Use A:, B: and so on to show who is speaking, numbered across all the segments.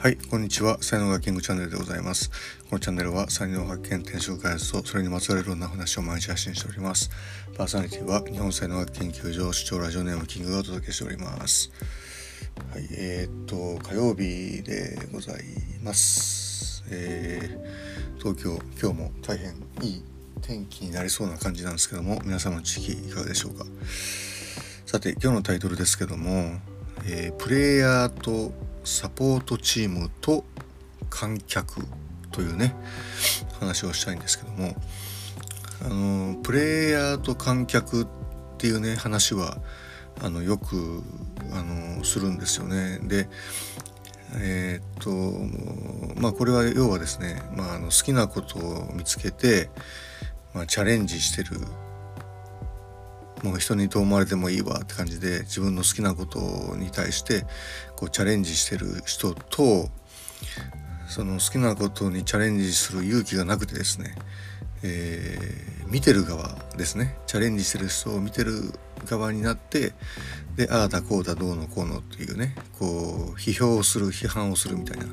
A: はい、こんにちは。才能がキングチャンネルでございます。このチャンネルは才能発見、転職開発とそれにまつわるいろんな話を毎日発信しております。パーソナリティは日本才能学研究所主張ラジオネームキングがお届けしております。はい、えー、っと火曜日でございます。えー、東京今日も大変いい天気になりそうな感じなんですけども、皆様の地域いかがでしょうか。さて今日のタイトルですけども、えープレイヤーとサポートチームと観客というね話をしたいんですけどもあのプレイヤーと観客っていうね話はあのよくあのするんですよね。でえーっとまあこれは要はですね、まあ、あの好きなことを見つけて、まあ、チャレンジしてるもう人にどう思われてもいいわって感じで自分の好きなことに対してこうチャレンジしてる人とその好きなことにチャレンジする勇気がなくてですね、えー見てる側ですねチャレンジしてる人を見てる側になってでああだこうだどうのこうのっていうねこう批評をする批判をするみたいな、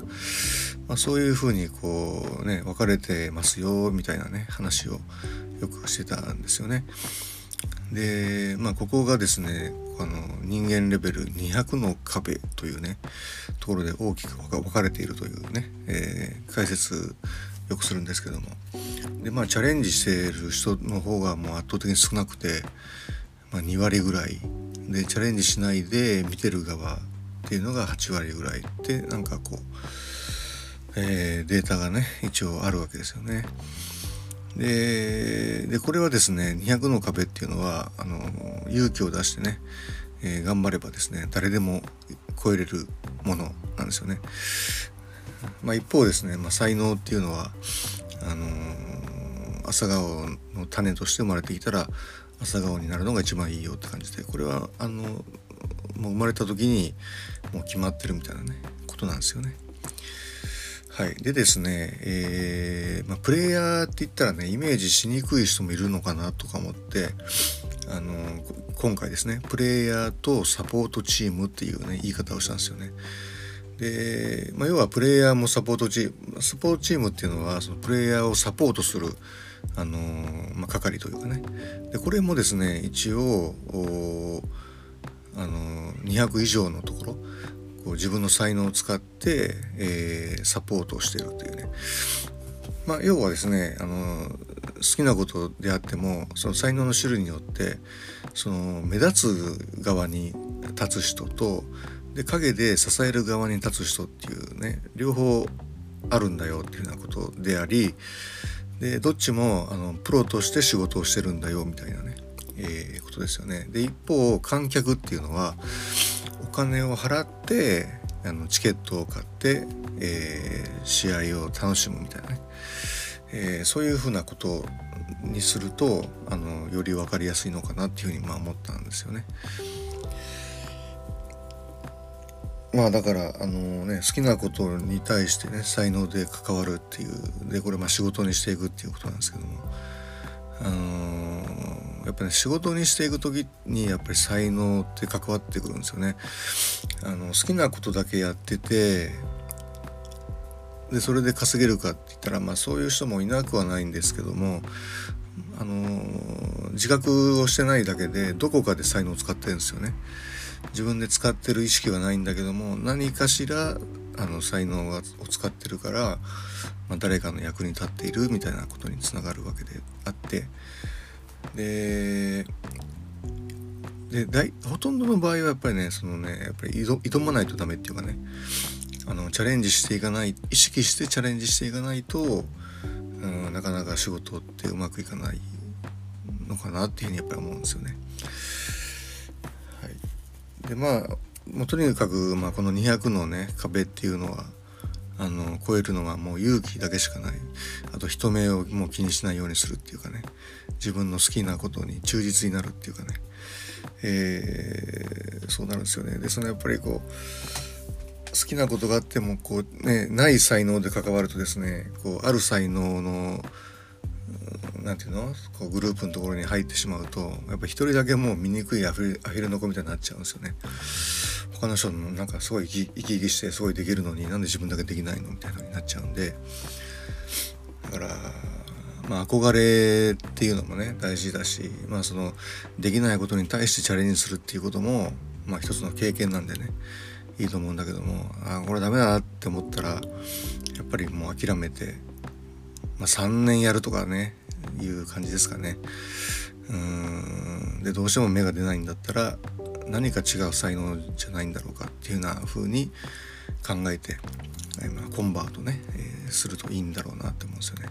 A: まあ、そういうふうにこうね分かれてますよみたいなね話をよくしてたんですよね。でまあここがですねあの人間レベル200の壁というねところで大きく分かれているというね、えー解説よくするんですけどもでまあチャレンジしている人の方がもう圧倒的に少なくて、まあ、2割ぐらいでチャレンジしないで見てる側っていうのが8割ぐらいってなんかこう、えーデータがね一応あるわけですよね。ででこれはですね200の壁っていうのはあの勇気を出してね、えー頑張ればですね誰でも超えれるものなんですよね。まあ、一方ですね、まあ、才能っていうのはあのー朝顔の種として生まれてきたら朝顔になるのが一番いいよって感じでこれはあのもう生まれた時にもう決まってるみたいなねことなんですよね。はい、でですね、えーまあ、プレイヤーって言ったらねイメージしにくい人もいるのかなとか思ってあの今回ですねプレイヤーとサポートチームっていうね言い方をしたんですよね。で、まあ、要はプレイヤーもサポートチームサポートチームっていうのはそのプレイヤーをサポートするあのまあ、係というかねでこれもですね一応あの200以上のところこう自分の才能を使って、えーサポートをしているというねまあ要はですねあの好きなことであってもその才能の種類によってその目立つ側に立つ人とで影で支える側に立つ人っていうね両方あるんだよっていうようなことでありでどっちもあのプロとして仕事をしてるんだよみたいなね、えーことですよね。で一方観客っていうのは金を払ってあのチケットを買って、えー試合を楽しむみたいなね、えーそういうふうなことにするとあのより分かりやすいのかなっていうふうにまあ思ったんですよね。まあだからあのね好きなことに対してね才能で関わるっていうでこれまあ仕事にしていくっていうことなんですけどもあのやっぱね仕事にしていく時にやっぱり才能って関わってくるんですよね。あの好きなことだけやっててでそれで稼げるかって言ったらまあそういう人もいなくはないんですけどもあの自覚をしてないだけでどこかで才能を使ってるんですよね。自分で使ってる意識はないんだけども何かしらあの才能を使ってるから、まあ、誰かの役に立っているみたいなことにつながるわけであってでで大ほとんどの場合はやっぱりねそのねやっぱり挑まないとダメっていうかねあのチャレンジしていかない意識してチャレンジしていかないと、うん、なかなか仕事ってうまくいかないのかなっていうふうにやっぱり思うんですよね。はい、でまあもうとにかく、まあ、この200のね壁っていうのはあの超えるのはもう勇気だけしかないあと人目をもう気にしないようにするっていうかね自分の好きなことに忠実になるっていうかね、えーそうなるんですよね。でそのやっぱりこう好きなことがあってもこうねない才能で関わるとですねこうある才能のうんなんていうの？こうグループのところに入ってしまうとやっぱ一人だけもう醜いアフィアフィルの子みたいになっちゃうんですよね。他の人のなんかすごい生き生きしてすごいできるのになんで自分だけできないのみたいなのになっちゃうんでだからまあ憧れっていうのもね大事だしまあそのできないことに対してチャレンジするっていうこともまあ一つの経験なんでねいいと思うんだけどもあこれダメだなって思ったらやっぱりもう諦めて、まあ、3年やるとかねいう感じですかね。うんでどうしても芽が出ないんだったら何か違う才能じゃないんだろうかっていうような風に考えて、えまあ、コンバートね、えー、するといいんだろうなって思うんですよね。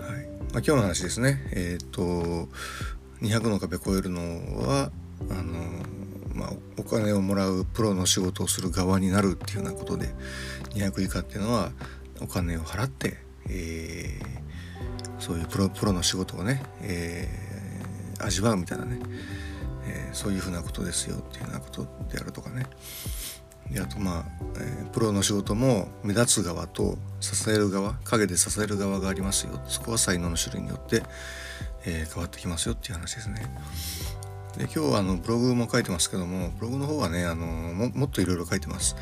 A: はいまあ、今日の話ですねえっ、と200の壁超えるのはあのまあ、お金をもらうプロの仕事をする側になるっていうようなことで200以下っていうのはお金を払って、えー、そういうプロプロの仕事をね、えー、味わうみたいなね、ー、そういうふうなことですよっていうようなことであるとかねであとまあ、えー、プロの仕事も目立つ側と支える側陰で支える側がありますよそこは才能の種類によって、えー、変わってきますよっていう話ですね。で今日あのブログも書いてますけどもブログの方はねあのもっといろいろ書いてます。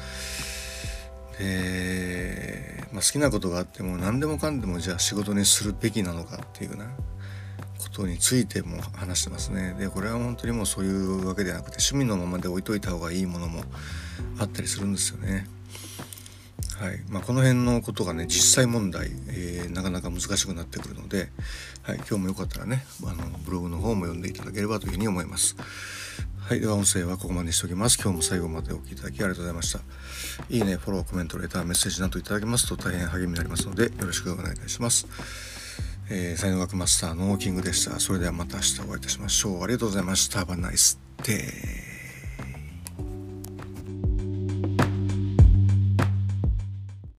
A: で、まあ、好きなことがあっても何でもかんでもじゃあ仕事にするべきなのかっていうなことについても話してますね。でこれは本当にもうそういうわけではなくて趣味のままで置いといた方がいいものもあったりするんですよね。はいまあ、この辺のことがね実際問題、えー、なかなか難しくなってくるので、はい、今日もよかったらねあのブログの方も読んでいただければというふうに思います。はい、では音声はここまでにしておきます。今日も最後までお聴きいただきありがとうございました。いいね、フォロー、コメント、レター、メッセージなどいただけますと大変励みになりますのでよろしくお願いいたします。えー、才能学マスターのキングでした。それではまた明日お会いいたしましょう。ありがとうございました。Have a nice.